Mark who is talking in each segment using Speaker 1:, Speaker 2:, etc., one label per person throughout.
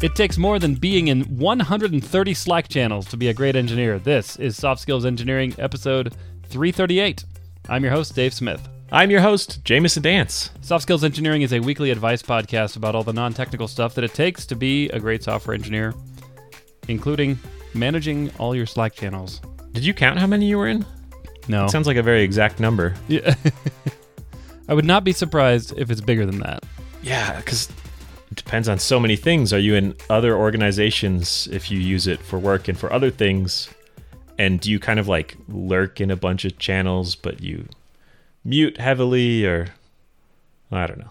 Speaker 1: It takes more than being in 130 Slack channels to be a great engineer. This is Soft Skills Engineering, episode 338. I'm your host, Dave Smith.
Speaker 2: I'm your host, Jamison Dance.
Speaker 1: Soft Skills Engineering is a weekly advice podcast about all the non technical stuff that it takes to be a great software engineer, including managing all your Slack channels.
Speaker 2: Did you count how many you were in?
Speaker 1: No.
Speaker 2: Sounds like a very exact number.
Speaker 1: Yeah. I would not be surprised if it's bigger than that.
Speaker 2: Yeah, because it depends on so many things. Are you in other organizations if you use it for work and for other things? And do you kind of like lurk in a bunch of channels, but you mute heavily, or I don't know.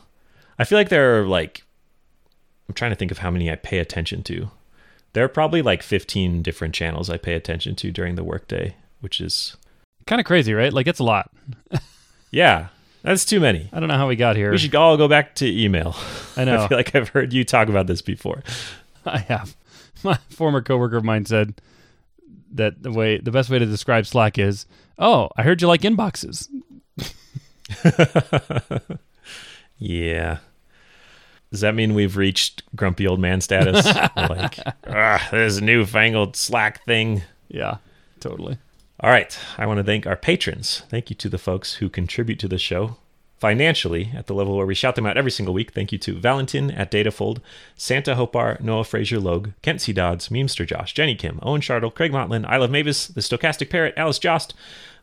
Speaker 2: I feel like there are like, I'm trying to think of how many I pay attention to. There are probably like 15 different channels I pay attention to during the workday, which is
Speaker 1: Kind of crazy, right? Like, it's a lot.
Speaker 2: yeah, that's too many.
Speaker 1: I don't know how we got here.
Speaker 2: We should all go back to email.
Speaker 1: I know.
Speaker 2: I feel like I've heard you talk about this before.
Speaker 1: I have. My former coworker of mine said that the way the best way to describe Slack is, "Oh, I heard you like inboxes."
Speaker 2: yeah. Does that mean we've reached grumpy old man status? like, ah, there's a newfangled Slack thing.
Speaker 1: Yeah, totally.
Speaker 2: All right. I want to thank our patrons. Thank you to the folks who contribute to the show financially at the level where we shout them out every single week. Thank you to Valentin at Datafold, Santa Hopar, Noah Fraser Logue, Kent C. Dodds, Memester Josh, Jenny Kim, Owen Shardle, Craig Motlin, I Love Mavis, The Stochastic Parrot, Alice Jost,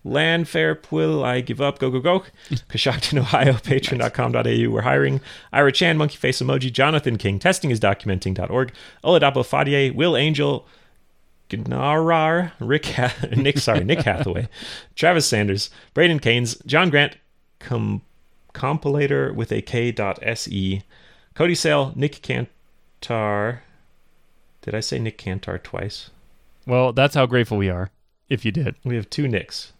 Speaker 2: Landfair Puil, I Give Up, Go Go Go, Coshocton, Ohio, patron.com.au, we're hiring, Ira Chan, Monkey Face Emoji, Jonathan King, Testing is Documenting.org, Oladapo Fadier, Will Angel, Gnarar, Rick, ha- Nick, sorry, Nick Hathaway, Travis Sanders, Braden Keynes, John Grant, Com- Compilator with a K.se, Cody Sale, Nick Cantar. Did I say Nick Cantar twice?
Speaker 1: Well, that's how grateful we are. If you did,
Speaker 2: We have two Nicks.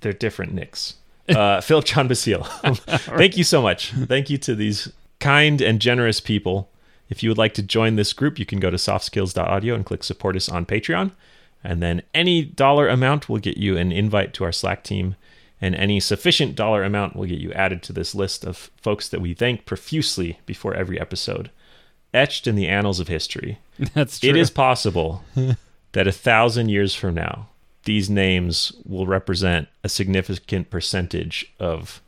Speaker 2: They're different Nicks. Uh, Philip John Basile. Thank you so much. Thank you to these kind and generous people. If you would like to join this group, you can go to softskills.audio and click support us on Patreon. And then any dollar amount will get you an invite to our Slack team. And any sufficient dollar amount will get you added to this list of folks that we thank profusely before every episode. Etched in the annals of history.
Speaker 1: that's true.
Speaker 2: It is possible that a thousand years from now, these names will represent a significant percentage of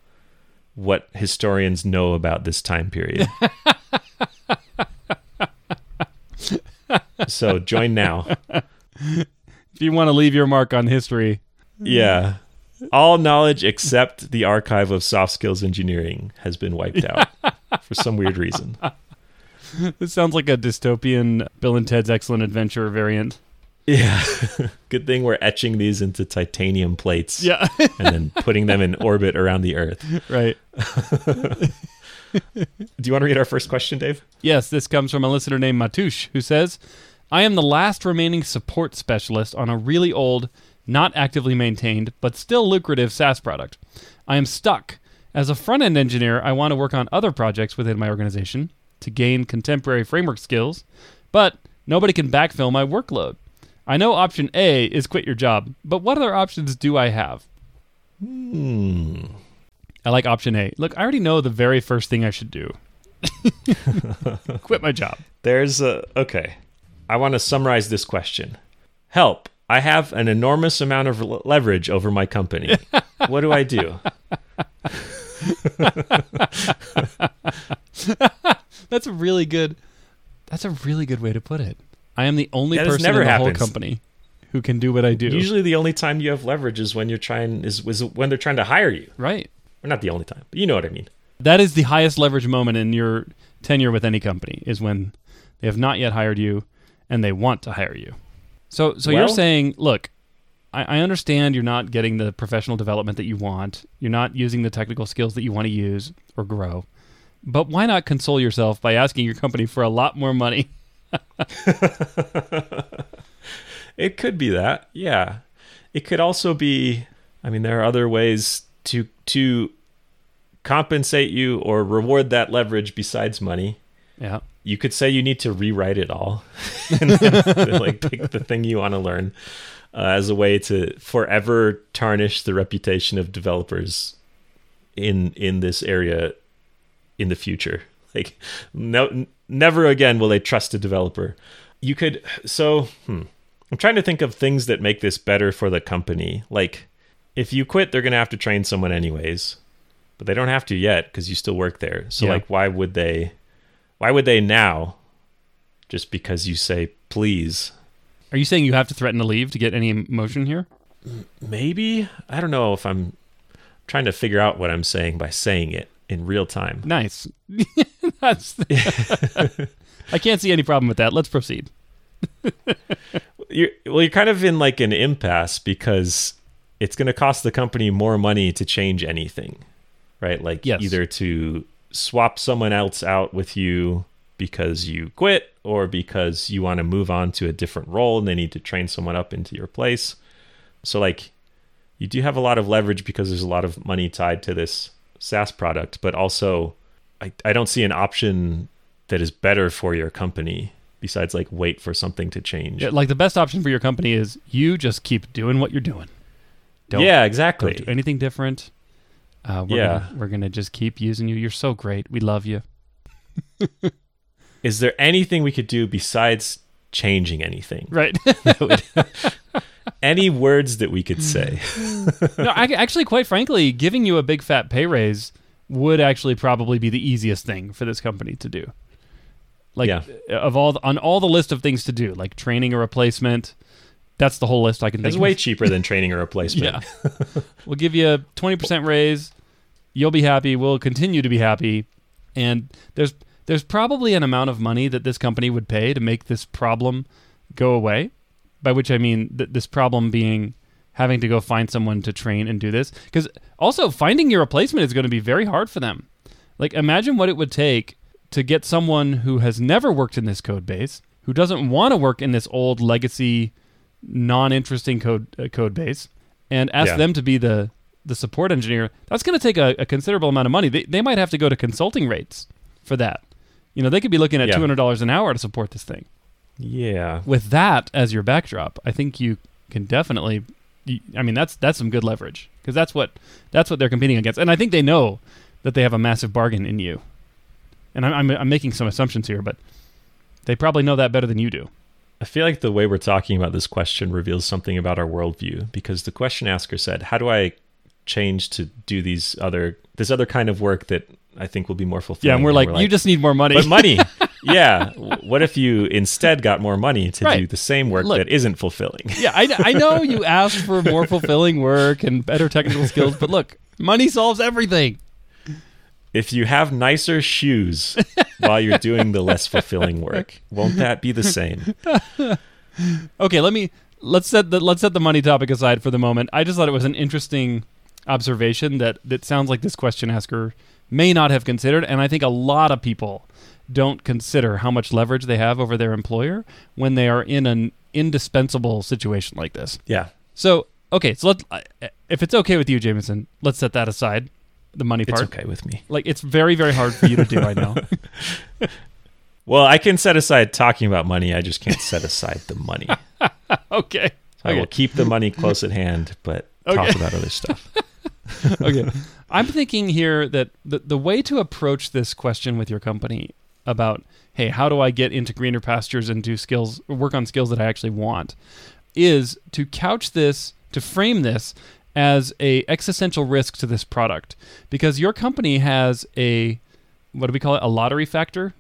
Speaker 2: what historians know about this time period. so join now.
Speaker 1: If you want to leave your mark on history,
Speaker 2: Yeah. All knowledge except the archive of soft skills engineering has been wiped out for some weird reason.
Speaker 1: this sounds like a dystopian Bill and Ted's Excellent Adventure variant.
Speaker 2: Yeah. Good thing we're etching these into titanium plates
Speaker 1: Yeah,
Speaker 2: and then putting them in orbit around the Earth.
Speaker 1: right.
Speaker 2: Do you want to read our first question, Dave?
Speaker 1: Yes, this comes from a listener named Mattoosh who says, I am the last remaining support specialist on a really old, not actively maintained, but still lucrative SaaS product. I am stuck. As a front end engineer, I want to work on other projects within my organization to gain contemporary framework skills, but nobody can backfill my workload. I know option A is quit your job, but what other options do I have?
Speaker 2: Hmm.
Speaker 1: I like option A. Look, I already know the very first thing I should do. quit my job.
Speaker 2: There's a. Okay. I want to summarize this question. Help. I have an enormous amount of le- leverage over my company. what do I do?
Speaker 1: That's a really good. That's a really good way to put it. I am the only
Speaker 2: this
Speaker 1: person
Speaker 2: never
Speaker 1: in the whole company who can do what I do.
Speaker 2: Usually, the only time you have leverage is when you're trying is, is when they're trying to hire you.
Speaker 1: right.
Speaker 2: Or not the only time, but you know what I mean.
Speaker 1: That is the highest leverage moment in your tenure with any company is when they have not yet hired you and they want to hire you. So, so you're saying, look, I, I understand you're not getting the professional development that you want. You're not using the technical skills that you want to use or grow. But why not console yourself by asking your company for a lot more money?
Speaker 2: It could be that, yeah. It could also be. I mean, there are other ways to to compensate you or reward that leverage besides money.
Speaker 1: Yeah.
Speaker 2: You could say you need to rewrite it all, and like pick the thing you want to learn uh, as a way to forever tarnish the reputation of developers in in this area in the future. like no n- never again will they trust a developer. You could so hmm, I'm trying to think of things that make this better for the company. Like if you quit, they're going to have to train someone anyways. But they don't have to yet cuz you still work there. So
Speaker 1: Yeah.
Speaker 2: like why would they why would they now just because you say please?
Speaker 1: Are you saying you have to threaten to leave to get any motion here?
Speaker 2: Maybe I don't know if I'm trying to figure out what I'm saying by saying it in real time.
Speaker 1: Nice. That's. I can't see any problem with that. Let's proceed.
Speaker 2: You're, well, you're kind of in like an impasse because it's going to cost the company more money to change anything, right? Like
Speaker 1: Yes.
Speaker 2: either to swap someone else out with you because you quit or because you want to move on to a different role and they need to train someone up into your place. So, like, you do have a lot of leverage because there's a lot of money tied to this SaaS product, but also I, I don't see an option that is better for your company besides like wait for something to change.
Speaker 1: Yeah, like the best option for your company is you just keep doing what you're doing. Don't,
Speaker 2: yeah,
Speaker 1: don't
Speaker 2: exactly.
Speaker 1: do anything different. Uh, we're
Speaker 2: Yeah.
Speaker 1: Gonna, we're gonna just keep using you. You're so great. We love you.
Speaker 2: Is there anything we could do besides changing anything?
Speaker 1: Right.
Speaker 2: Any words that we could say?
Speaker 1: no, I, actually, quite frankly, giving you a big fat pay raise would actually probably be the easiest thing for this company to do. Like
Speaker 2: Yeah.
Speaker 1: of all the, on all the list of things to do, like training a replacement. That's the whole list I can think of.
Speaker 2: It's
Speaker 1: of.
Speaker 2: way cheaper than training a replacement.
Speaker 1: Yeah. we'll give you a 20% raise. You'll be happy. We'll continue to be happy. And there's there's probably an amount of money that this company would pay to make this problem go away. By which I mean th- this problem being having to go find someone to train and do this. Because also finding your replacement is going to be very hard for them. Like imagine what it would take to get someone who has never worked in this code base, who doesn't want to work in this old legacy, non-interesting code uh, code base, and ask
Speaker 2: Yeah.
Speaker 1: them to be the the support engineer. That's going to take a, a considerable amount of money. They they might have to go to consulting rates for that. You know, they could be looking at
Speaker 2: Yeah.
Speaker 1: two hundred dollars an hour to support this thing.
Speaker 2: Yeah.
Speaker 1: With that as your backdrop, I think you can definitely. I mean, that's that's some good leverage because that's what that's what they're competing against, and I think they know that they have a massive bargain in you. And I'm I'm, I'm making some assumptions here, but they probably know that better than you do.
Speaker 2: I feel like the way we're talking about this question reveals something about our worldview because the question asker said, "How do I change to do these other this other kind of work that I think will be more fulfilling?"
Speaker 1: Yeah, and we're like, you just need more money.
Speaker 2: but money. yeah. What if you instead got more money to do the same work
Speaker 1: Look.
Speaker 2: that isn't fulfilling?
Speaker 1: yeah, I, I know you asked for more fulfilling work and better technical skills, but look, money solves everything.
Speaker 2: If you have nicer shoes while you're doing the less fulfilling work, won't that be the same?
Speaker 1: Okay, let me let's set the let's set the money topic aside for the moment. I just thought it was an interesting observation that that sounds like this question asker may not have considered, and I think a lot of people don't consider how much leverage they have over their employer when they are in an indispensable situation like this.
Speaker 2: Yeah.
Speaker 1: So, okay, so let if it's okay with you, Jamison, let's set that aside. The money part.
Speaker 2: It's okay with me.
Speaker 1: Like it's very very hard for you to do. I know.
Speaker 2: Well, I can set aside talking about money. I just can't set aside the money.
Speaker 1: okay.
Speaker 2: I will keep the money close at hand, but talk about other stuff.
Speaker 1: okay. I'm thinking here that the, the way to approach this question with your company about, hey, how do I get into greener pastures and do skills, work on skills that I actually want, is to couch this, to frame this as a existential risk to this product, because your company has a, what do we call it, a lottery factor.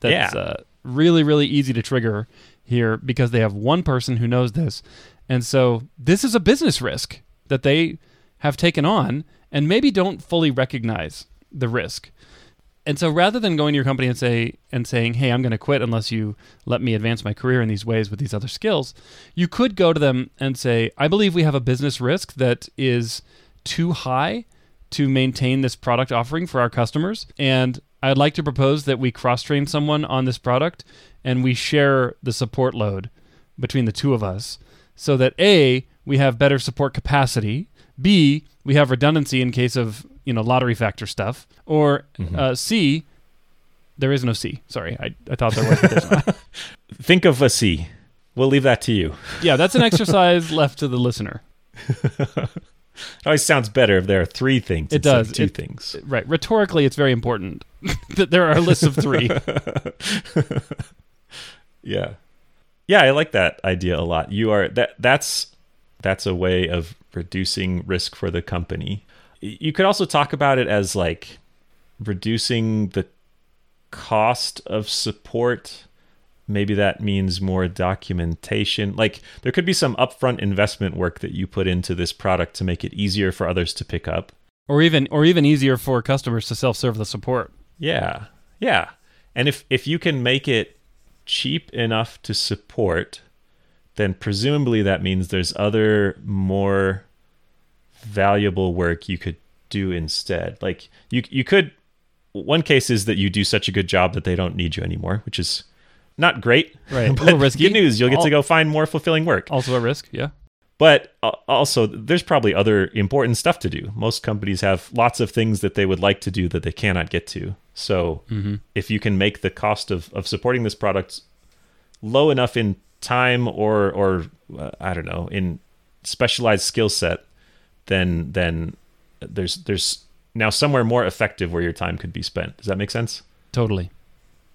Speaker 1: That's
Speaker 2: Yeah.
Speaker 1: uh, really really easy to trigger here because they have one person who knows this, and so this is a business risk that they have taken on and maybe don't fully recognize the risk. And so rather than going to your company and say and saying, "Hey, I'm going to quit unless you let me advance my career in these ways with these other skills," you could go to them and say, "I believe we have a business risk that is too high to maintain this product offering for our customers, and I'd like to propose that we cross-train someone on this product and we share the support load between the two of us so that A, we have better support capacity, B, we have redundancy in case of, you know, lottery factor stuff, or uh, C, there is no C. Sorry, I, I thought there was. but there's not.
Speaker 2: Think of a C. We'll leave that to you.
Speaker 1: yeah, that's an exercise left to the listener.
Speaker 2: It always sounds better if there are three things.
Speaker 1: It
Speaker 2: instead of
Speaker 1: does.
Speaker 2: two
Speaker 1: It-
Speaker 2: things.
Speaker 1: Right. Rhetorically, it's very important that there are lists of three.
Speaker 2: Yeah. Yeah, I like that idea a lot. You are that that's that's a way of reducing risk for the company. You could also talk about it as like reducing the cost of support. Maybe that means more documentation. Like there could be some upfront investment work that you put into this product to make it easier for others to pick up.
Speaker 1: or even or even easier for customers to self-serve the support.
Speaker 2: Yeah. Yeah. And if if you can make it cheap enough to support, then presumably that means there's other more valuable work you could do instead. Like you you could one case is that you do such a good job that they don't need you anymore, which is not great.
Speaker 1: Right. A little risky.
Speaker 2: Good news, you'll get
Speaker 1: Al-
Speaker 2: to go find more fulfilling work.
Speaker 1: Also a risk. Yeah.
Speaker 2: But uh, also, there's probably other important stuff to do. Most companies have lots of things that they would like to do that they cannot get to. So, if you can make the cost of, of supporting this product low enough in time or or uh, I don't know in specialized skill set, then then there's there's now somewhere more effective where your time could be spent. Does that make sense?
Speaker 1: Totally.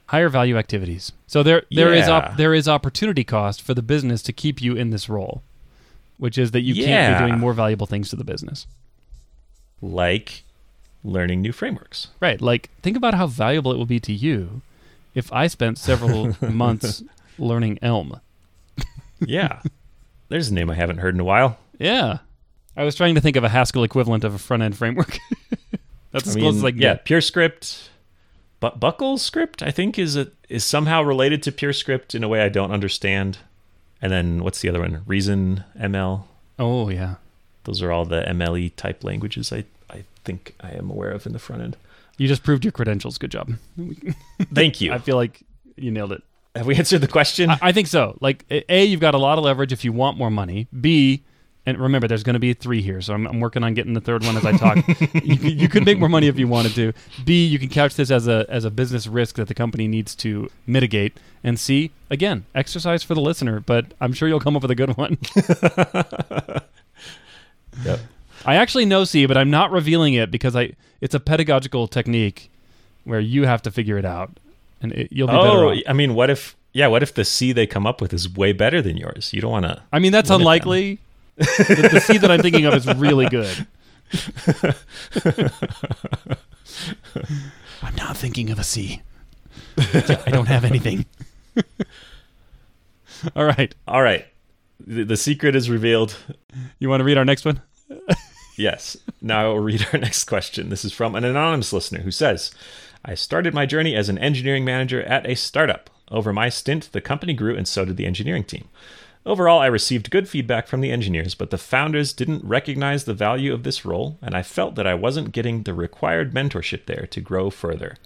Speaker 1: Higher value activities. So there there is
Speaker 2: Yeah.
Speaker 1: op- there is opportunity cost for the business to keep you in this role, which is that you can't be doing more valuable things to the business.
Speaker 2: Like learning new frameworks.
Speaker 1: Right. Like think about how valuable it will be to you if I spent several months learning Elm.
Speaker 2: Yeah, there's a name I haven't heard in a while.
Speaker 1: Yeah. I was trying to think of a Haskell equivalent of a front end framework. That's
Speaker 2: I
Speaker 1: as
Speaker 2: mean,
Speaker 1: close as I can
Speaker 2: yeah,
Speaker 1: get.
Speaker 2: PureScript. But BuckleScript, I think, is a, is somehow related to PureScript in a way I don't understand. And then what's the other one? Reason ML.
Speaker 1: Oh yeah.
Speaker 2: Those are all the MLE type languages I, I think I am aware of in the front end.
Speaker 1: You just proved your credentials. Good job.
Speaker 2: Thank you.
Speaker 1: I feel like you nailed it.
Speaker 2: Have we answered the question?
Speaker 1: I, I think so. Like A, you've got a lot of leverage if you want more money. B, and remember, there's going to be three here, so I'm, I'm working on getting the third one as I talk. you, you could make more money if you wanted to. B, you can couch this as a as a business risk that the company needs to mitigate. And C, again, exercise for the listener, but I'm sure you'll come up with a good one.
Speaker 2: Yep.
Speaker 1: I actually know C, but I'm not revealing it because I it's a pedagogical technique where you have to figure it out, and it, you'll be better
Speaker 2: Oh,
Speaker 1: off.
Speaker 2: I mean, what if? Yeah, what if the C they come up with is way better than yours? You don't want to.
Speaker 1: I mean, that's
Speaker 2: unlikely. them.
Speaker 1: Unlikely. the, the C that I'm thinking of is really good. I'm not thinking of a C. I don't have anything. All right.
Speaker 2: All right, the, the secret is revealed.
Speaker 1: You want to read our next one?
Speaker 2: Yes. Now I will read our next question. This is from an anonymous listener who says, I started my journey as an engineering manager at a startup. Over my stint, the company grew and so did the engineering team. Overall, I received good feedback from the engineers, but the founders didn't recognize the value of this role, and I felt that I wasn't getting the required mentorship there to grow further.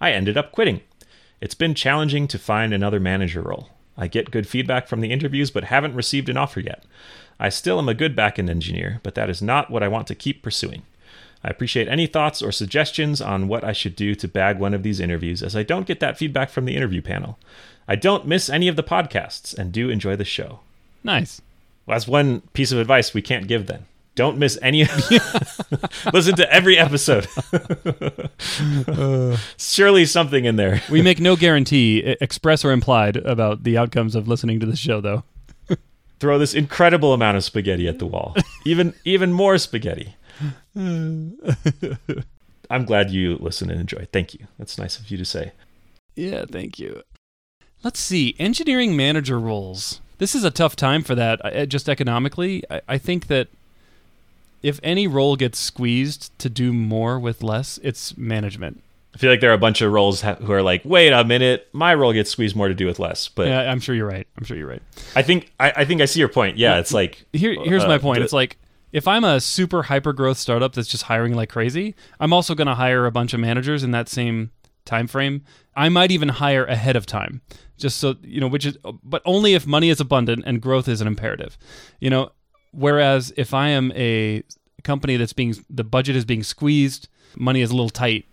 Speaker 2: I ended up quitting. It's been challenging to find another manager role. I get good feedback from the interviews, but haven't received an offer yet. I still am a good backend engineer, but that is not what I want to keep pursuing. I appreciate any thoughts or suggestions on what I should do to bag one of these interviews, as I don't get that feedback from the interview panel. I don't miss any of the podcasts and do enjoy the show.
Speaker 1: Nice.
Speaker 2: Well, that's one piece of advice we can't give then. Don't miss any of Listen to every episode. Surely something in there.
Speaker 1: We make no guarantee, express or implied, about the outcomes of listening to the show, though.
Speaker 2: Throw this incredible amount of spaghetti at the wall. Even even more spaghetti. I'm glad you listen and enjoy. Thank you. That's nice of you to say.
Speaker 1: Yeah, thank you. Let's see. Engineering manager roles. This is a tough time for that, uh, just economically. I, I think that if any role gets squeezed to do more with less, it's management.
Speaker 2: I feel like there are a bunch of roles ha- who are like, wait a minute, my role gets squeezed more to do with less. But
Speaker 1: Yeah, I'm sure you're right. I'm sure you're right.
Speaker 2: I think I, I think I see your point. Yeah, it's like
Speaker 1: Here, here's
Speaker 2: uh,
Speaker 1: my point. It's like if I'm a super hyper growth startup that's just hiring like crazy, I'm also going to hire a bunch of managers in that same time frame. I might even hire ahead of time, just so you know, which is, but only if money is abundant and growth is an imperative. You know, whereas if I am a company that's being the budget is being squeezed, money is a little tight.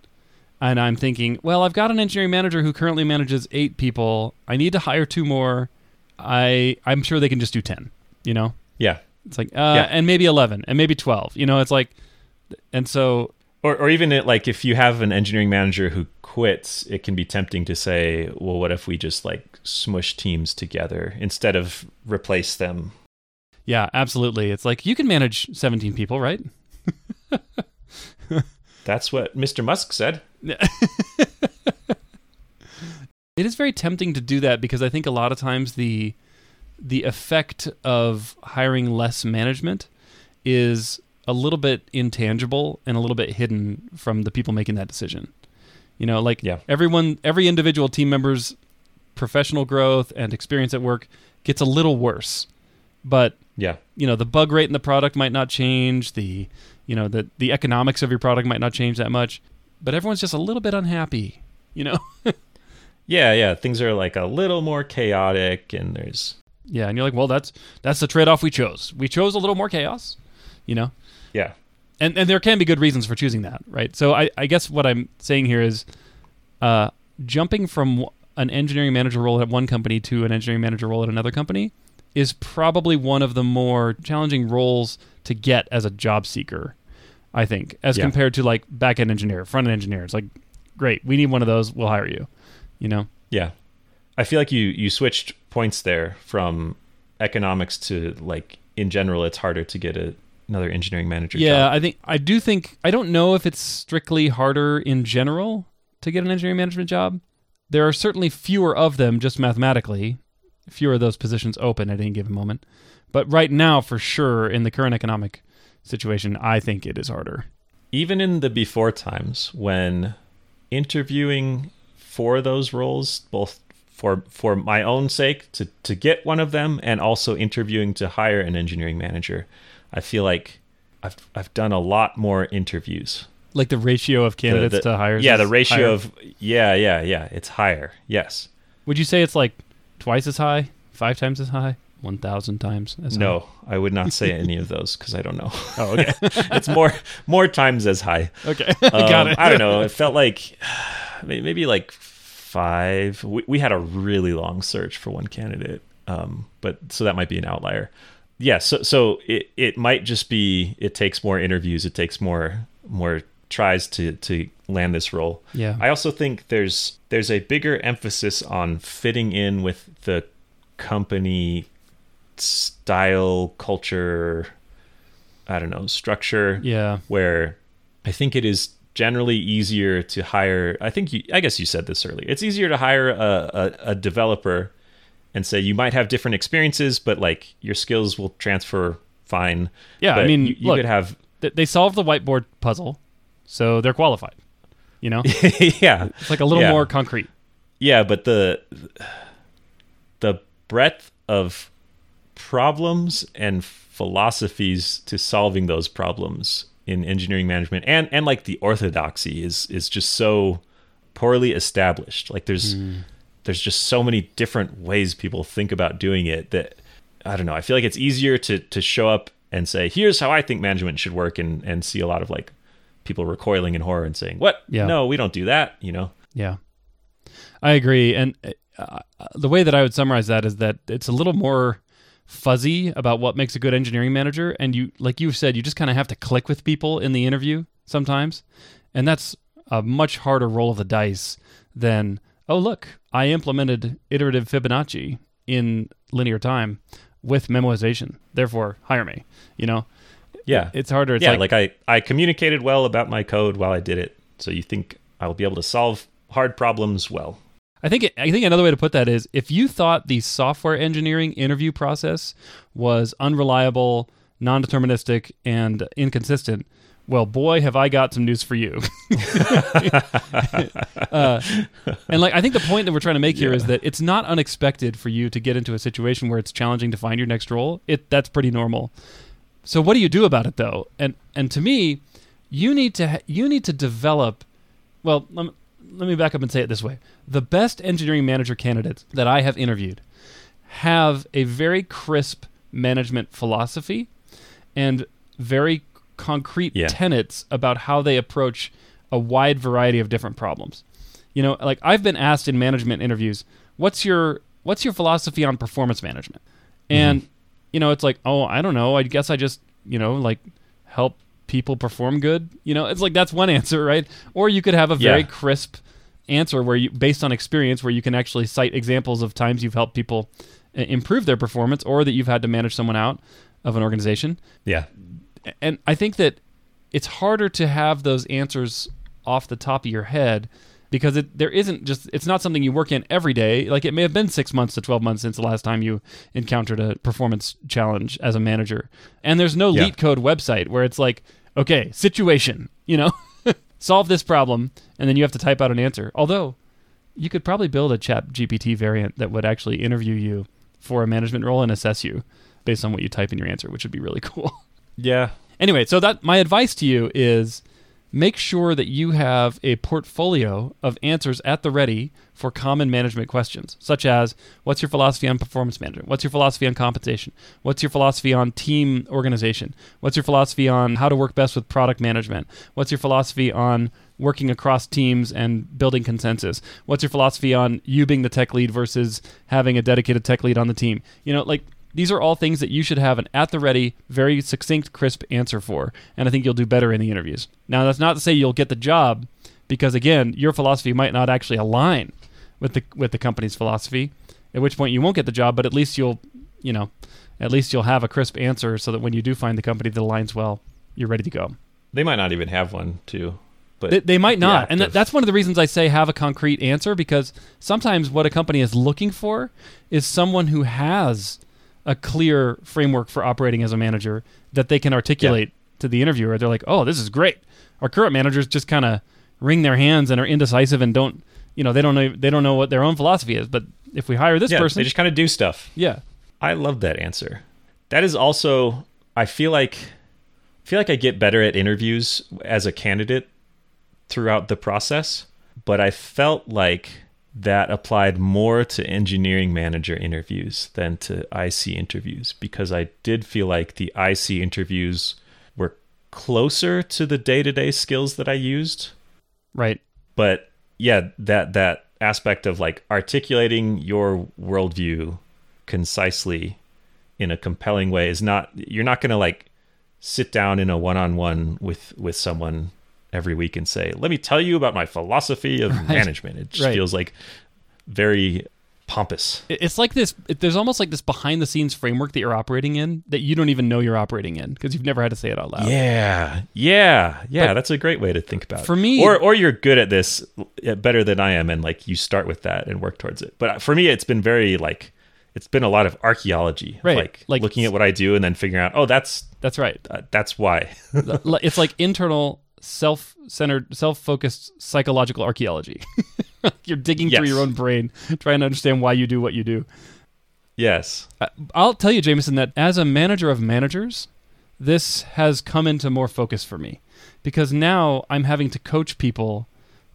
Speaker 1: And I'm thinking, well, I've got an engineering manager who currently manages eight people. I need to hire two more. I I'm sure they can just do ten. You know,
Speaker 2: yeah,
Speaker 1: It's like, uh, and maybe 11 and maybe 12. You know, it's like, and so
Speaker 2: Or, or even it, like if you have an engineering manager who quits, it can be tempting to say, well, what if we just like smush teams together instead of replace them?
Speaker 1: yeah, absolutely. It's like you can manage 17 people, right?
Speaker 2: That's what Mr. Musk said.
Speaker 1: It is very tempting to do that because I think a lot of times the the effect of hiring less management is a little bit intangible and a little bit hidden from the people making that decision. You know, like
Speaker 2: Yeah.
Speaker 1: everyone every individual team member's professional growth and experience at work gets a little worse. But
Speaker 2: Yeah.
Speaker 1: you know the bug rate in the product might not change the you know the the economics of your product might not change that much but everyone's just a little bit unhappy you know
Speaker 2: Yeah, yeah. Things are like a little more chaotic and there's
Speaker 1: yeah and you're like well that's that's the trade-off we chose we chose a little more chaos you know
Speaker 2: yeah.
Speaker 1: and and there can be good reasons for choosing that right so i i guess what i'm saying here is uh jumping from an engineering manager role at one company to an engineering manager role at another company is probably one of the more challenging roles to get as a job seeker i think as
Speaker 2: Yeah.
Speaker 1: compared to like back-end engineer front-end engineer it's like great we need one of those we'll hire you you know
Speaker 2: Yeah. I feel like you you switched points there from economics to like in general it's harder to get a, another engineering manager job.
Speaker 1: Yeah,
Speaker 2: job.
Speaker 1: I think I do think I don't know if it's strictly harder in general to get an engineering management job. There are certainly fewer of them just mathematically, fewer of those positions open at any given moment. But right now, for sure, in the current economic situation, I think it is harder.
Speaker 2: Even in the before times when interviewing for those roles, both for for my own sake to to get one of them and also interviewing to hire an engineering manager, I feel like I've I've done a lot more interviews.
Speaker 1: Like the ratio of candidates
Speaker 2: the-
Speaker 1: to hires.
Speaker 2: Yeah, the ratio
Speaker 1: higher.
Speaker 2: of yeah, yeah, yeah, it's higher. Yes.
Speaker 1: Would you say it's like twice as high, five times as high, one thousand times as high?
Speaker 2: No, I would not say any of those because I don't know.
Speaker 1: Oh, okay,
Speaker 2: it's more more times as high.
Speaker 1: okay, got
Speaker 2: Um,
Speaker 1: it.
Speaker 2: I don't know. It felt like maybe like five. We, we had a really long search for one candidate, um, but so that might be an outlier. Yeah. So so it it might just be it takes more interviews. It takes more more tries to to land this role.
Speaker 1: Yeah.
Speaker 2: I also think there's there's a bigger emphasis on fitting in with the company style, culture, I don't know, structure
Speaker 1: Yeah.
Speaker 2: where I think it is generally easier to hire. I think you, I guess you said this earlier. It's easier to hire a, a, a developer and say you might have different experiences, but like your skills will transfer fine.
Speaker 1: Yeah, I mean,
Speaker 2: you, you
Speaker 1: look,
Speaker 2: could have,
Speaker 1: th- they solved the whiteboard puzzle, so they're qualified. You know,
Speaker 2: yeah,
Speaker 1: it's like a little
Speaker 2: Yeah.
Speaker 1: more concrete.
Speaker 2: yeah, but the the breadth of problems and philosophies to solving those problems in engineering management and and like the orthodoxy is is just so poorly established like there's there's just so many different ways people think about doing it that i don't know i feel like it's easier to to show up and say here's how i think management should work and and see a lot of like people recoiling in horror and saying what
Speaker 1: Yeah.
Speaker 2: no we don't do that you know
Speaker 1: Yeah, I agree. And uh, the way that I would summarize that is that it's a little more fuzzy about what makes a good engineering manager. And you, like you've said, you just kind of have to click with people in the interview sometimes, and that's a much harder roll of the dice than oh look, I implemented iterative Fibonacci in linear time with memoization. Therefore, hire me. You know,
Speaker 2: yeah
Speaker 1: it's harder. It's
Speaker 2: yeah,
Speaker 1: like,
Speaker 2: like, I, I communicated well about my code while I did it. So you think I will be able to solve hard problems well.
Speaker 1: I think I think another way to put that is if you thought the software engineering interview process was unreliable, non-deterministic, and inconsistent, well, boy, have I got some news for you. uh, and like I think the point that we're trying to make here is
Speaker 2: Yeah.
Speaker 1: that it's not unexpected for you to get into a situation where it's challenging to find your next role. It that's pretty normal. So what do you do about it though? And and to me, you need to ha- you need to develop. Well, let me, back up and say it this way: the best engineering manager candidates that I have interviewed have a very crisp management philosophy and very concrete
Speaker 2: Yeah.
Speaker 1: tenets about how they approach a wide variety of different problems. You know, like I've been asked in management interviews, "What's your what's your philosophy on performance management?" Mm-hmm. And you know, it's like, oh, I don't know. I guess I just, you know, like help people perform good. You know, it's like that's one answer, right? Or you could have a very
Speaker 2: Yeah.
Speaker 1: crisp answer where you, based on experience, where you can actually cite examples of times you've helped people uh, improve their performance, or that you've had to manage someone out of an organization.
Speaker 2: Yeah.
Speaker 1: And I think that it's harder to have those answers off the top of your head because it there isn't just it's not something you work in every day. Like it may have been six months to twelve months since the last time you encountered a performance challenge as a manager, and there's no
Speaker 2: Yeah.
Speaker 1: LeetCode website where it's like, okay, situation, you know, solve this problem, and then you have to type out an answer. Although you could probably build a ChatGPT variant that would actually interview you for a management role and assess you based on what you type in your answer, which would be really cool.
Speaker 2: Yeah.
Speaker 1: Anyway, so that my advice to you is make sure that you have a portfolio of answers at the ready for common management questions, such as what's your philosophy on performance management? What's your philosophy on compensation? What's your philosophy on team organization? What's your philosophy on how to work best with product management? What's your philosophy on working across teams and building consensus? What's your philosophy on you being the tech lead versus having a dedicated tech lead on the team? You know, like these are all things that you should have an at the ready, very succinct, crisp answer for. And I think you'll do better in the interviews. Now, that's not to say you'll get the job, because again, your philosophy might not actually align with the with the company's philosophy. At which point you won't get the job, but at least you'll, you know, at least you'll have a crisp answer so that when you do find the company that aligns well, you're ready to go.
Speaker 2: They might not even have one too. But
Speaker 1: They, they might not, and
Speaker 2: active.
Speaker 1: that's one of the reasons I say have a concrete answer because sometimes what a company is looking for is someone who has a clear framework for operating as a manager that they can articulate to the interviewer. They're like, "Oh, this is great." Our current managers just kind of wring their hands and are indecisive and don't, you know, they don't know they don't know what their own philosophy is. But if we hire this
Speaker 2: yeah,
Speaker 1: person,
Speaker 2: they just kind of do stuff.
Speaker 1: yeah,
Speaker 2: I love that answer. That is also I feel like I feel like I get better at interviews as a candidate throughout the process, but I felt like that applied more to engineering manager interviews than to IC interviews because I did feel like the IC interviews were closer to the day-to-day skills that I used.
Speaker 1: Right,
Speaker 2: but yeah that that aspect of like articulating your worldview concisely in a compelling way is not you're not going to like sit down in a one-on-one with with someone every week and say let me tell you about my philosophy of management it just
Speaker 1: Right.
Speaker 2: feels like very pompous
Speaker 1: It's like this. It, there's almost like this behind the scenes framework that you're operating in that you don't even know you're operating in because you've never had to say it out loud.
Speaker 2: yeah yeah yeah
Speaker 1: But
Speaker 2: that's a great way to think about it
Speaker 1: for me-
Speaker 2: or or you're good at this better than i am and like you start with that and work towards it but for me it's been very like it's been a lot of archaeology
Speaker 1: Right,
Speaker 2: like,
Speaker 1: like-
Speaker 2: looking at what i do and then figuring out oh that's
Speaker 1: That's right.
Speaker 2: uh, that's why
Speaker 1: it's like internal self-centered self-focused psychological archaeology. You're digging through your own brain trying to understand why you do what you do.
Speaker 2: Yes.
Speaker 1: I'll tell you jamison that as a manager of managers this has come into more focus for me. Because now i'm having to coach people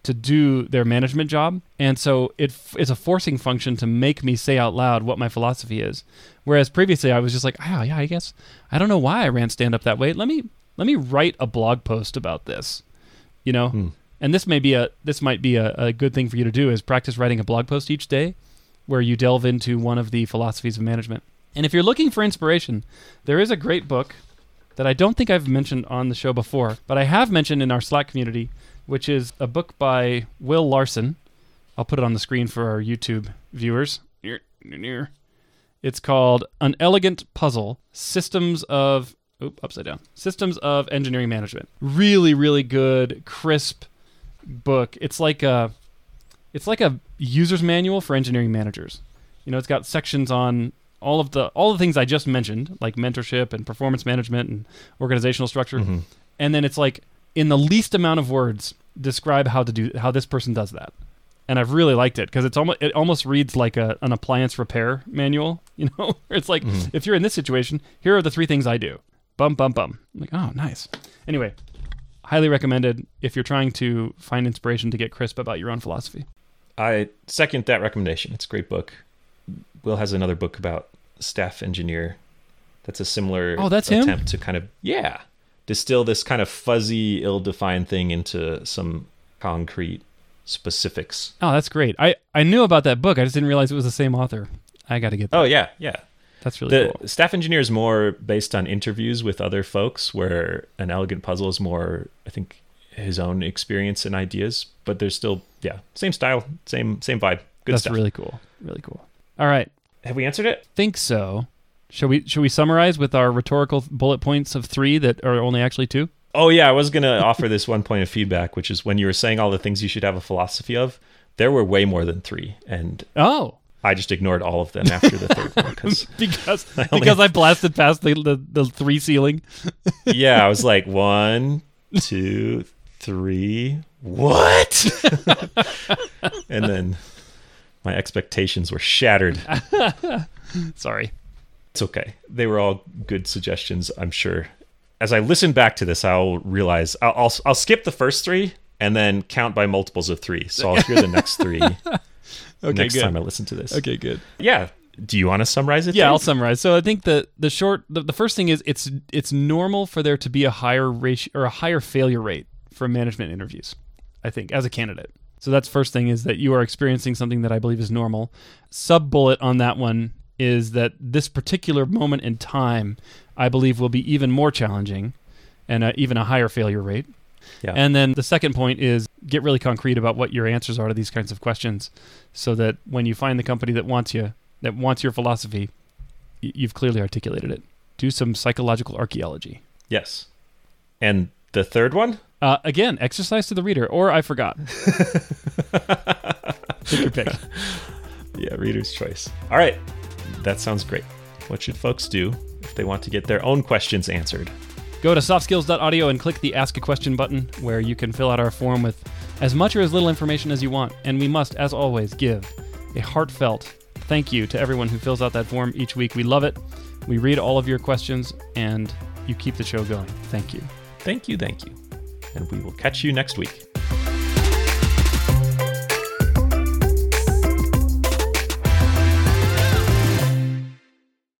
Speaker 1: to do their management job. And so it f- it's a forcing function to make me say out loud what my philosophy is. Whereas previously i was just like oh yeah i guess. I don't know why i ran stand up that way. Let me let me write a blog post about this you know
Speaker 2: Hmm.
Speaker 1: and this may be a this might be a, a good thing for you to do is practice writing a blog post each day where you delve into one of the philosophies of management and if you're looking for inspiration there is a great book that I don't think I've mentioned on the show before, but I have mentioned in our Slack community, which is a book by Will Larson. I'll put it on the screen for our YouTube viewers. It's called An Elegant Puzzle Systems of oop, upside down. Systems of Engineering Management. Really, really good, crisp book. It's like a it's like a user's manual for engineering managers. You know, it's got sections on all of the all the things I just mentioned, like mentorship and performance management and organizational structure,
Speaker 2: Mhm.
Speaker 1: and then it's like in the least amount of words describe how to do how this person does that. And I've really liked it because it's almost it almost reads like a, an appliance repair manual. You know, it's like
Speaker 2: Mhm.
Speaker 1: if you're in this situation, here are the three things I do. Bum bum bum. I'm like, oh, nice. Anyway, highly recommended if you're trying to find inspiration to get crisp about your own philosophy.
Speaker 2: i second that recommendation it's a great book will has another book about staff engineer that's a similar
Speaker 1: Oh, that's him?
Speaker 2: attempt to kind of yeah distill this kind of fuzzy ill-defined thing into some concrete specifics
Speaker 1: Oh, that's great. I, I knew about that book. I just didn't realize it was the same author. I got to get that.
Speaker 2: oh yeah yeah
Speaker 1: That's really
Speaker 2: the
Speaker 1: cool.
Speaker 2: staff engineer is more based on interviews with other folks, where an elegant puzzle is more, I think, his own experience and ideas. But there's still, yeah, same style, same same vibe. Good
Speaker 1: That's
Speaker 2: stuff.
Speaker 1: really cool. Really cool. All right.
Speaker 2: Have we answered it?
Speaker 1: Think so. Shall we shall we summarize with our rhetorical bullet points of 3 that are only actually 2?
Speaker 2: Oh yeah, I was gonna offer this one point of feedback, which is when you were saying all the things you should have a philosophy of, there were way more than three, and
Speaker 1: Oh.
Speaker 2: I just ignored all of them after the third one because
Speaker 1: because
Speaker 2: only-
Speaker 1: because I blasted past the, the, the 3 ceiling.
Speaker 2: yeah, I was like one, two, three, what? and then my expectations were shattered.
Speaker 1: Sorry.
Speaker 2: It's okay. They were all good suggestions, I'm sure. As I listen back to this, I'll realize I'll, I'll I'll skip the first three and then count by multiples of three. So I'll hear the next three
Speaker 1: Okay,
Speaker 2: next
Speaker 1: good.
Speaker 2: time I listen to this.
Speaker 1: Okay, good.
Speaker 2: Yeah. Do you want to summarize it?
Speaker 1: Yeah,
Speaker 2: Dave?
Speaker 1: I'll summarize. So I think the the short the, the first thing is it's it's normal for there to be a higher ratio or a higher failure rate for management interviews. I think as a candidate. So that's first thing is that you are experiencing something that I believe is normal. Sub bullet on that one is that this particular moment in time I believe will be even more challenging and uh, even a higher failure rate.
Speaker 2: Yeah.
Speaker 1: And then the second point is get really concrete about what your answers are to these kinds of questions so that when you find the company that wants you, that wants your philosophy, you've clearly articulated it. Do some psychological archaeology.
Speaker 2: Yes. And the third one?
Speaker 1: Uh, again, exercise to the reader, or I forgot. Take your pick.
Speaker 2: Yeah, reader's choice. All right. That sounds great. What should folks do if they want to get their own questions answered?
Speaker 1: Go to softskills.audio and click the Ask a Question button where you can fill out our form with as much or as little information as you want. And we must, as always, give a heartfelt thank you to everyone who fills out that form each week. We love it. We read all of your questions and you keep the show going. Thank you.
Speaker 2: Thank you, thank you. And we will catch you next week.